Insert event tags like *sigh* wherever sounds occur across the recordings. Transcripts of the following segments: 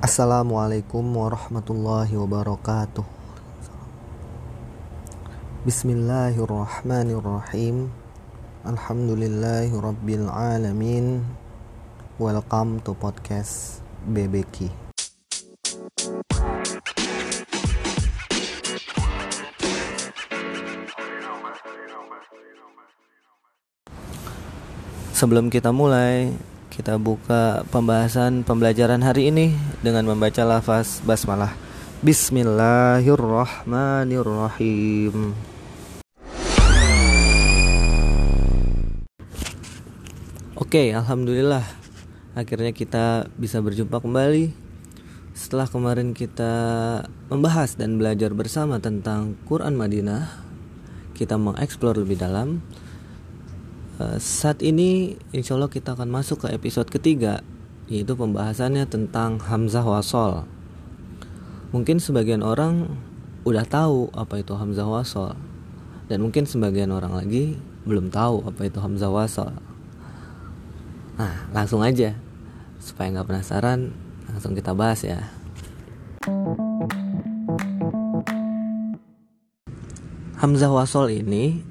Assalamualaikum warahmatullahi wabarakatuh. Bismillahirrahmanirrahim. Alhamdulillahi. Welcome to podcast BBK. Sebelum kita mulai, kita buka pembahasan pembelajaran hari ini dengan membaca lafaz basmalah. Bismillahirrahmanirrahim. Oke, alhamdulillah. Akhirnya kita bisa berjumpa kembali setelah kemarin kita membahas dan belajar bersama tentang Quran Madinah. Kita mengeksplor lebih dalam saat ini insya Allah kita akan masuk ke episode ketiga yaitu pembahasannya tentang Hamzah Wasol. Mungkin sebagian orang udah tahu apa itu Hamzah Wasol dan mungkin sebagian orang lagi belum tahu apa itu Hamzah Wasol. Nah langsung aja. Supaya nggak penasaran langsung kita bahas ya. Hamzah Wasol ini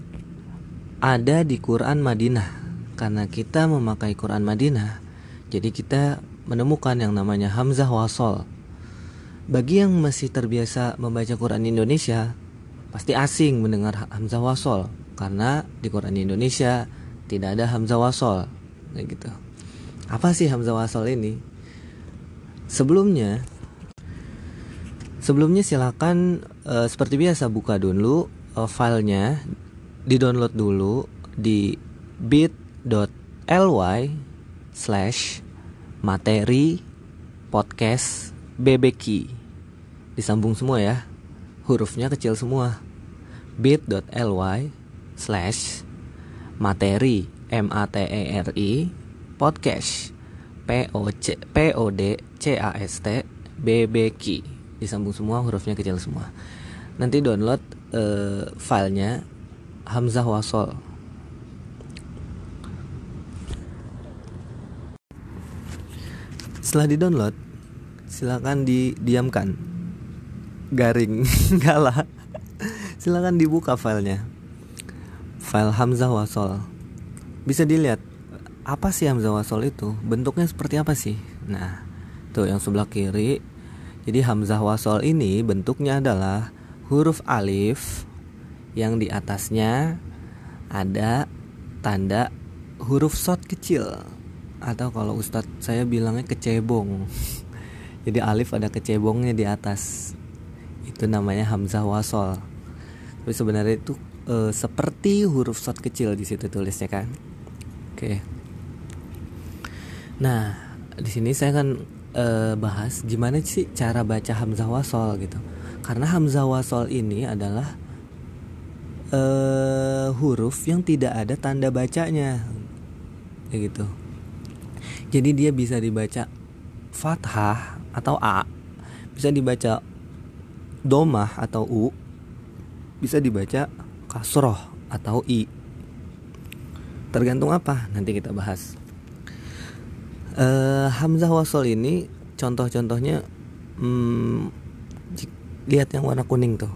ada di Quran Madinah. Karena kita memakai Quran Madinah, jadi kita menemukan yang namanya Hamzah Wasol. Bagi yang masih terbiasa membaca Quran Indonesia, pasti asing mendengar Hamzah Wasol karena di Quran Indonesia tidak ada Hamzah Wasol. Kayak gitu. Apa sih Hamzah Wasol ini? Sebelumnya Sebelumnya silakan uh, seperti biasa buka dulu uh, filenya di-download dulu di bit.ly slash materi podcast bbq disambung semua ya. Hurufnya kecil semua. bit.ly slash materi m a t e r i podcast. P o c p o d c a s t b b q disambung semua hurufnya kecil semua. Nanti download uh, filenya Hamzah Wasol. Setelah di-download Silakan didiamkan. Garing *laughs* Enggak Silakan dibuka filenya. File Hamzah Wasol. Bisa dilihat Apa sih Hamzah Wasol itu? Bentuknya seperti apa sih? Nah Tuh yang sebelah kiri. Jadi Hamzah Wasol ini bentuknya adalah Huruf alif yang di atasnya ada tanda huruf short kecil. Atau kalau ustadz saya bilangnya kecebong. *laughs* Jadi alif ada kecebongnya di atas. Itu namanya hamzah wasol. Tapi sebenarnya itu e, seperti huruf short kecil di situ tulisnya kan. Oke. Nah di sini saya akan e, bahas gimana sih cara baca hamzah wasol gitu. Karena hamzah wasol ini adalah uh, huruf yang tidak ada tanda bacanya. Kayak gitu. Jadi dia bisa dibaca fathah atau a bisa dibaca domah atau u bisa dibaca kasroh atau i. Tergantung apa? Nanti kita bahas. Uh, hamzah wasol ini contoh-contohnya hmm, lihat yang warna kuning tuh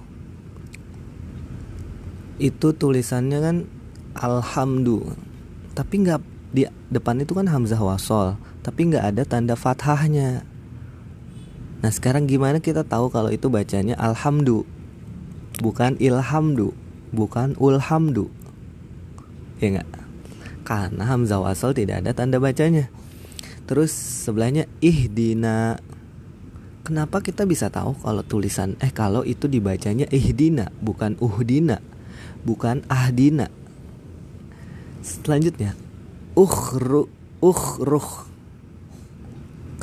itu tulisannya kan alhamdulillah tapi nggak di depan itu kan hamzah wasol tapi nggak ada tanda fathahnya. Nah sekarang gimana kita tahu kalau itu bacanya alhamdu bukan ilhamdu bukan ulhamdu ya nggak? Karena hamzah wasol tidak ada tanda bacanya. Terus sebelahnya ihdina kenapa kita bisa tahu kalau tulisan eh kalau itu dibacanya ihdina bukan uhdina bukan ahdina. Selanjutnya, ukhru ukhruh.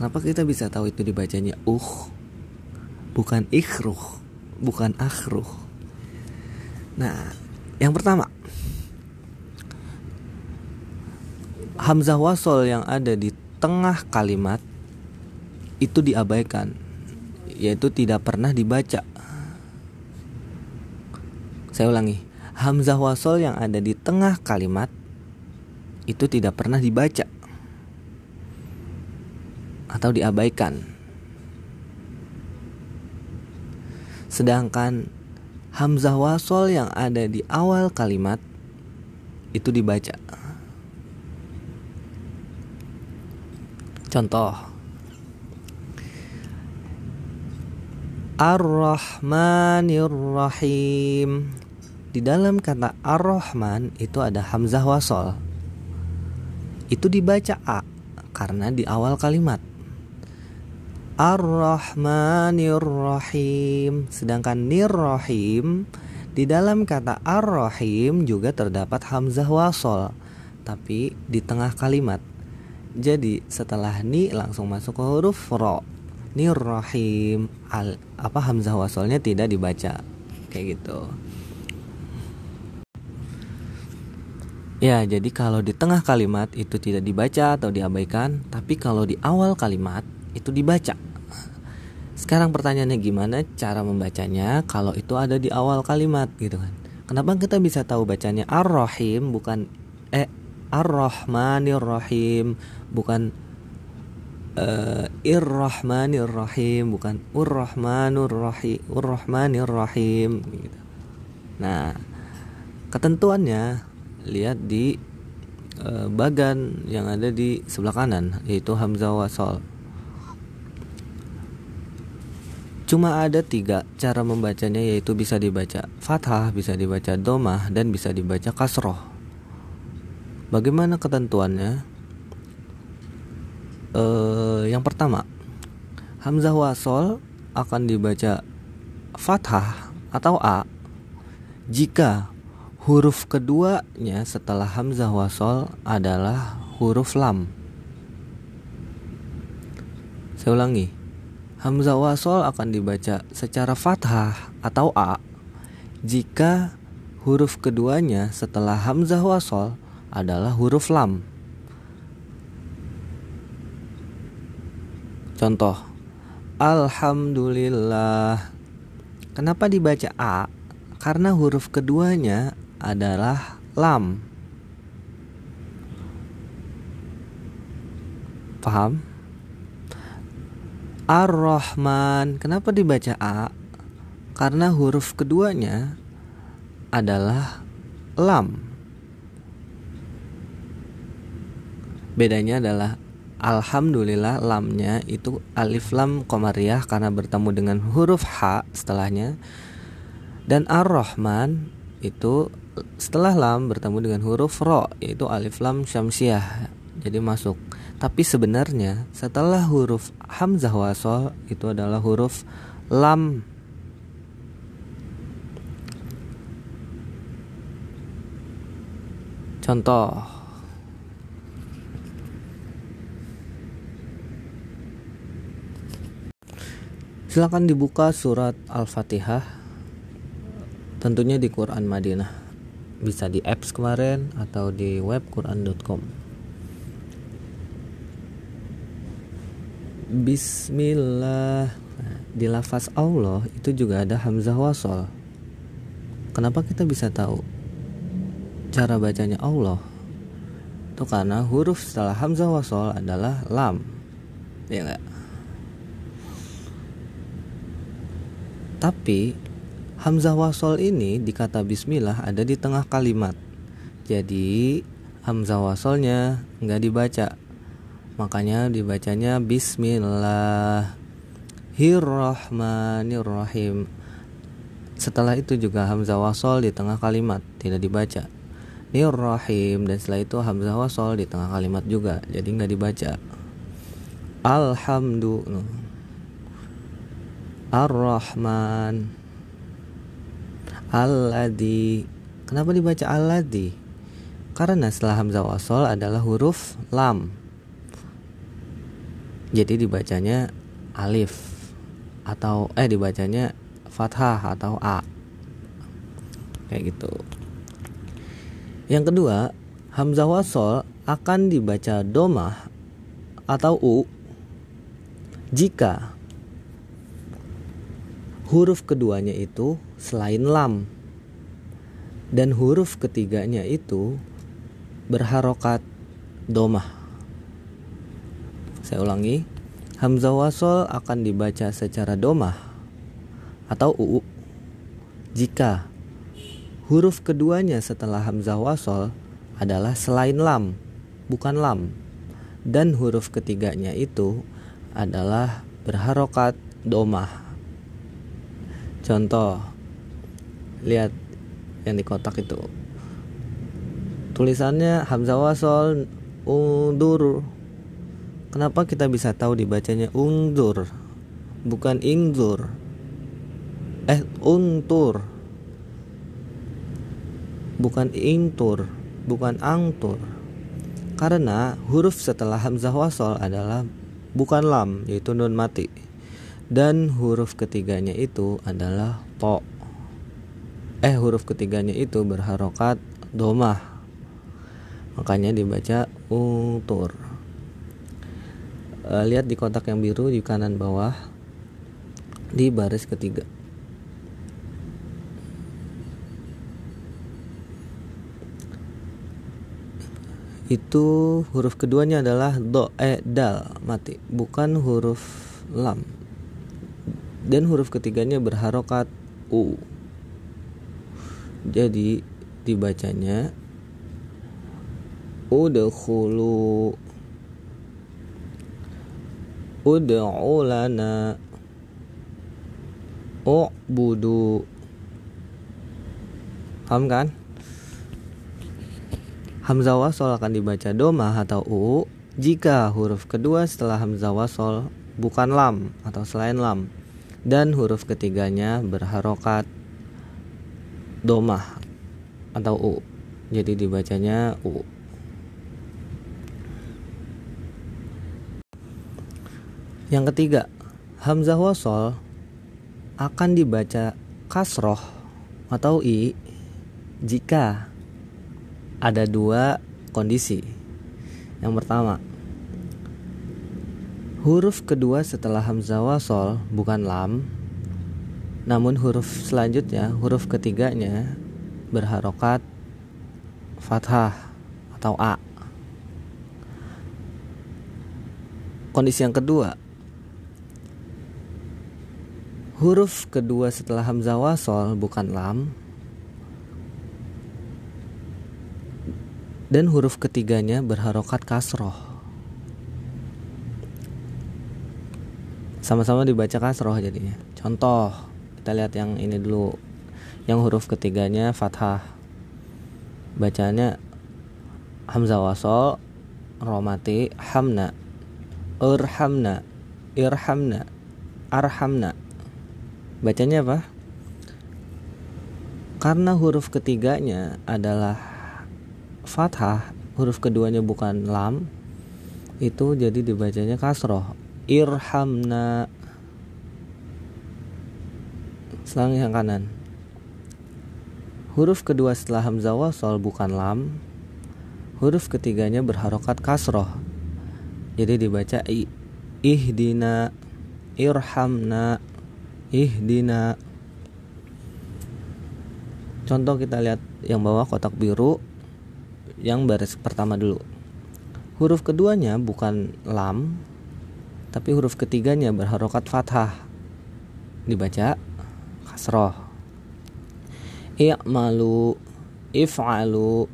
Kenapa kita bisa tahu itu dibacanya uh bukan ikhruh, bukan akhruh. Nah, yang pertama Hamzah wasol yang ada di tengah kalimat itu diabaikan yaitu tidak pernah dibaca. Saya ulangi hamzah wasol yang ada di tengah kalimat itu tidak pernah dibaca atau diabaikan. sedangkan hamzah wasol yang ada di awal kalimat itu dibaca. Contoh Ar-Rahmanir Rahim Di dalam kata Ar-Rahman itu ada Hamzah wasol. Itu dibaca A Karena di awal kalimat. Ar-Rahmanir Rahim Sedangkan Nir Rahim Di dalam kata Ar-Rahim juga terdapat Hamzah wasol Tapi di tengah kalimat. Jadi setelah ni langsung masuk ke huruf ro. Nirrahim al apa hamzah wasolnya tidak dibaca. Kayak gitu. Ya, jadi kalau di tengah kalimat itu tidak dibaca atau diabaikan, tapi kalau di awal kalimat itu dibaca. Sekarang pertanyaannya gimana cara membacanya kalau itu ada di awal kalimat gitu kan. Kenapa kita bisa tahu bacanya Ar-Rahim bukan eh Ar-Rahmanir Rahim bukan uh, Ir-Rahmanir Rahim bukan Ur-Rahmanur Rahim Ur-Rahmanir Rahim gitu. Nah, ketentuannya lihat di uh, bagan yang ada di sebelah kanan yaitu hamzah wasol. Cuma ada tiga cara membacanya yaitu bisa dibaca fathah, bisa dibaca domah, dan bisa dibaca kasroh. Bagaimana ketentuannya? Uh, yang pertama, hamzah wasol akan dibaca fathah atau a jika huruf keduanya setelah hamzah wasol adalah huruf lam. Saya ulangi. Hamzah wasol akan dibaca secara fathah atau a jika huruf keduanya setelah hamzah wasol adalah huruf lam. Contoh, Alhamdulillah. Kenapa dibaca A? Karena huruf keduanya adalah lam. Paham? Ar-Rahman. Kenapa dibaca A? Karena huruf keduanya adalah lam. bedanya adalah Alhamdulillah lamnya itu alif lam komariah karena bertemu dengan huruf H setelahnya dan Ar-Rahman itu setelah lam bertemu dengan huruf ro yaitu alif lam syamsiah jadi masuk tapi sebenarnya setelah huruf hamzah wasol itu adalah huruf lam contoh Silakan dibuka surat Al-Fatihah. Tentunya di Quran Madinah. Bisa di apps kemarin atau di web quran.com. Bismillah. Di lafaz Allah itu juga ada hamzah wasol. Kenapa kita bisa tahu cara bacanya Allah? Itu karena huruf setelah hamzah wasol adalah lam. Ya enggak? Tapi hamzah wasol ini di kata bismillah ada di tengah kalimat. Jadi hamzah wasolnya nggak dibaca. Makanya dibacanya bismillahirrahmanirrahim. Setelah itu juga hamzah wasol di tengah kalimat tidak dibaca. Nirrahim dan setelah itu hamzah wasol di tengah kalimat juga jadi nggak dibaca. Alhamdulillah Ar-Rahman Al-Adi. Kenapa dibaca Al-Adi? Karena setelah Hamzah wasol adalah huruf lam. Jadi dibacanya alif Atau eh dibacanya fathah atau A. Kayak gitu. Yang kedua Hamzah wasol akan dibaca domah atau u jika huruf keduanya itu selain lam dan huruf ketiganya itu berharokat domah. Saya ulangi, hamzah wasol akan dibaca secara domah atau uu jika huruf keduanya setelah hamzah wasol adalah selain lam, bukan lam. Dan huruf ketiganya itu adalah berharokat domah. Contoh, lihat yang di kotak itu. Tulisannya hamzah wasol undur. Kenapa kita bisa tahu dibacanya undur, bukan ingdur? Eh, untur bukan intur, bukan angtur. Karena huruf setelah hamzah wasol adalah bukan lam, yaitu nun mati. Dan huruf ketiganya itu adalah to. Eh, huruf ketiganya itu berharokat domah. Makanya dibaca untur. E, lihat di kotak yang biru di kanan bawah di baris ketiga. itu huruf keduanya adalah do e dal mati bukan huruf lam dan huruf ketiganya berharokat u. Jadi dibacanya udkhulu. Ud'u lana u'budu. Paham kan? Hamzah wasol akan dibaca doma atau u jika huruf kedua setelah hamzah wasol bukan lam atau selain lam dan huruf ketiganya berharokat domah atau u jadi dibacanya u yang ketiga hamzah wasol akan dibaca kasroh atau i jika ada dua kondisi. Yang pertama, huruf kedua setelah hamzah wasol bukan lam, namun huruf selanjutnya, huruf ketiganya berharokat fathah atau a. Kondisi yang kedua, huruf kedua setelah hamzah wasol bukan lam, dan huruf ketiganya berharokat kasroh. Sama-sama dibaca kasroh jadinya. Contoh, kita lihat yang ini dulu. Yang huruf ketiganya fathah. Bacanya hamzah wasol, romati, hamna, irhamna, irhamna, arhamna. Bacanya apa? Karena huruf ketiganya adalah fathah huruf keduanya bukan lam itu jadi dibacanya kasroh irhamna. Selang yang kanan. Huruf kedua setelah hamzah wasol bukan lam. Huruf ketiganya berharokat kasroh. Jadi dibaca i, ihdina irhamna ihdina. Contoh kita lihat yang bawah kotak biru yang baris pertama dulu. Huruf keduanya bukan lam, tapi huruf ketiganya berharokat fathah. Dibaca kasroh. I'malu, if'alu,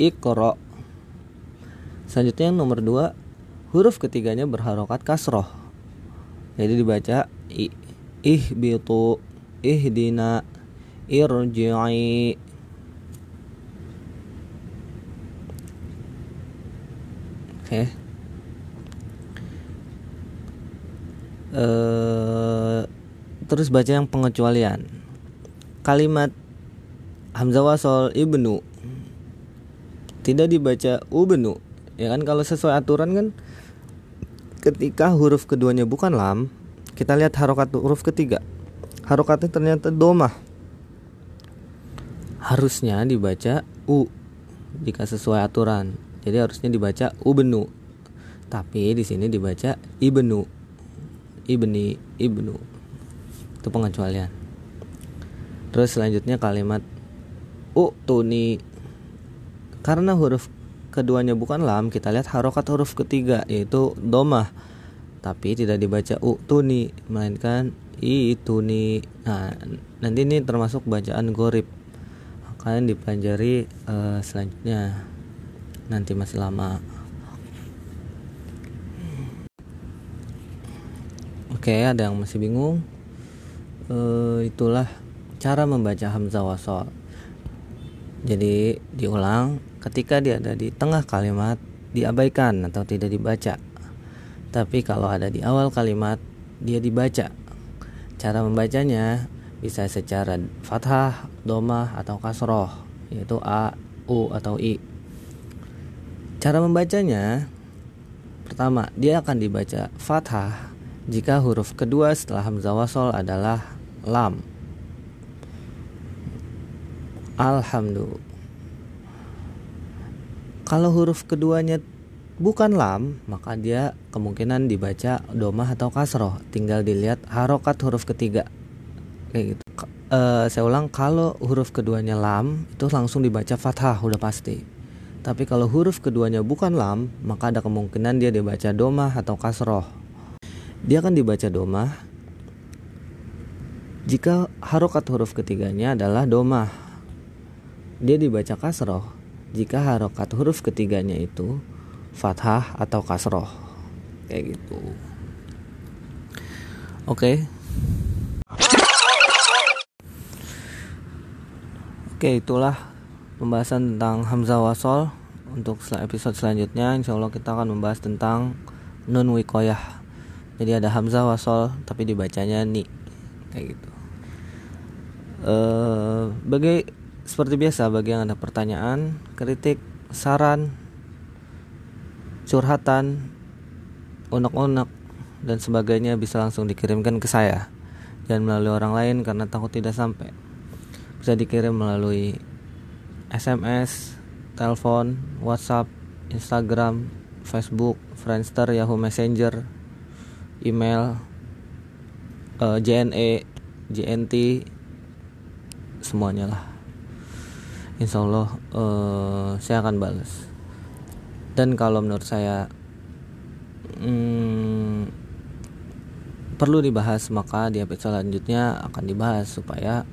ikro. Selanjutnya yang nomor dua, huruf ketiganya berharokat kasroh. Jadi dibaca i, ihbitu, ihdina, irji'i, Oke. Uh, terus baca yang pengecualian. Kalimat hamzah wasol ibnu tidak dibaca ubnu. Ya kan kalau sesuai aturan kan ketika huruf keduanya bukan lam, kita lihat harokat huruf ketiga. Harokatnya ternyata domah. Harusnya dibaca u jika sesuai aturan jadi harusnya dibaca ubnu tapi di sini dibaca ibnu ibni ibnu. Itu pengecualian. Terus selanjutnya kalimat utuni. Karena huruf keduanya bukan lam kita lihat harokat huruf ketiga yaitu domah. Tapi tidak dibaca u tuni melainkan i tuni nah nanti ini termasuk bacaan gorib. Kalian dipelajari uh, selanjutnya. Nanti masih lama oke ada yang masih bingung uh, itulah cara membaca hamzah wasol jadi diulang ketika dia ada di tengah kalimat diabaikan atau tidak dibaca tapi kalau ada di awal kalimat, dia dibaca. Cara membacanya bisa secara fathah, domah, atau kasroh, yaitu A, U, atau I. Cara membacanya, pertama, dia akan dibaca fathah jika huruf kedua setelah hamzah wasol adalah lam. Alhamdulillah. Kalau huruf keduanya bukan lam, maka dia kemungkinan dibaca domah atau kasroh. Tinggal dilihat harokat huruf ketiga. Kayak gitu. E, saya ulang, kalau huruf keduanya lam, itu langsung dibaca fathah, udah pasti. Tapi kalau huruf keduanya bukan lam, maka ada kemungkinan dia dibaca domah atau kasroh. Dia akan dibaca domah. Jika harokat huruf ketiganya adalah domah. Dia dibaca kasroh. Jika harokat huruf ketiganya itu fathah atau kasroh. Kayak gitu. Oke. Oke itulah pembahasan tentang hamzah wasol untuk episode selanjutnya. Insya Allah kita akan membahas tentang nun wikoyah jadi ada hamzah wasol tapi dibacanya ni. Kayak gitu. Uh, bagi seperti biasa bagi yang ada pertanyaan kritik saran curhatan, unek-unek dan sebagainya bisa langsung dikirimkan ke saya. Dan melalui orang lain karena takut tidak sampai. Bisa dikirim melalui SMS, telepon, WhatsApp, Instagram, Facebook, Friendster, Yahoo Messenger, email, uh, JNE, JNT, semuanya lah. Insya Allah uh, saya akan balas dan kalau menurut saya hmm, perlu dibahas maka di episode selanjutnya akan dibahas supaya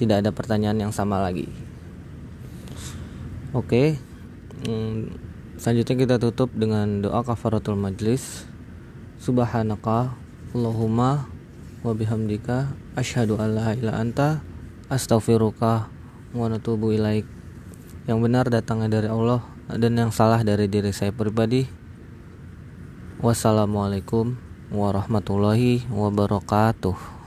tidak ada pertanyaan yang sama lagi. Oke hmm, selanjutnya kita tutup dengan doa kafaratul majlis subhanaka Allahumma wa bihamdika asyhadu an la ilaha anta astaghfiruka wa natubu ilaik yang benar datangnya dari Allah dan yang salah dari diri saya pribadi. Wassalamualaikum warahmatullahi wabarakatuh.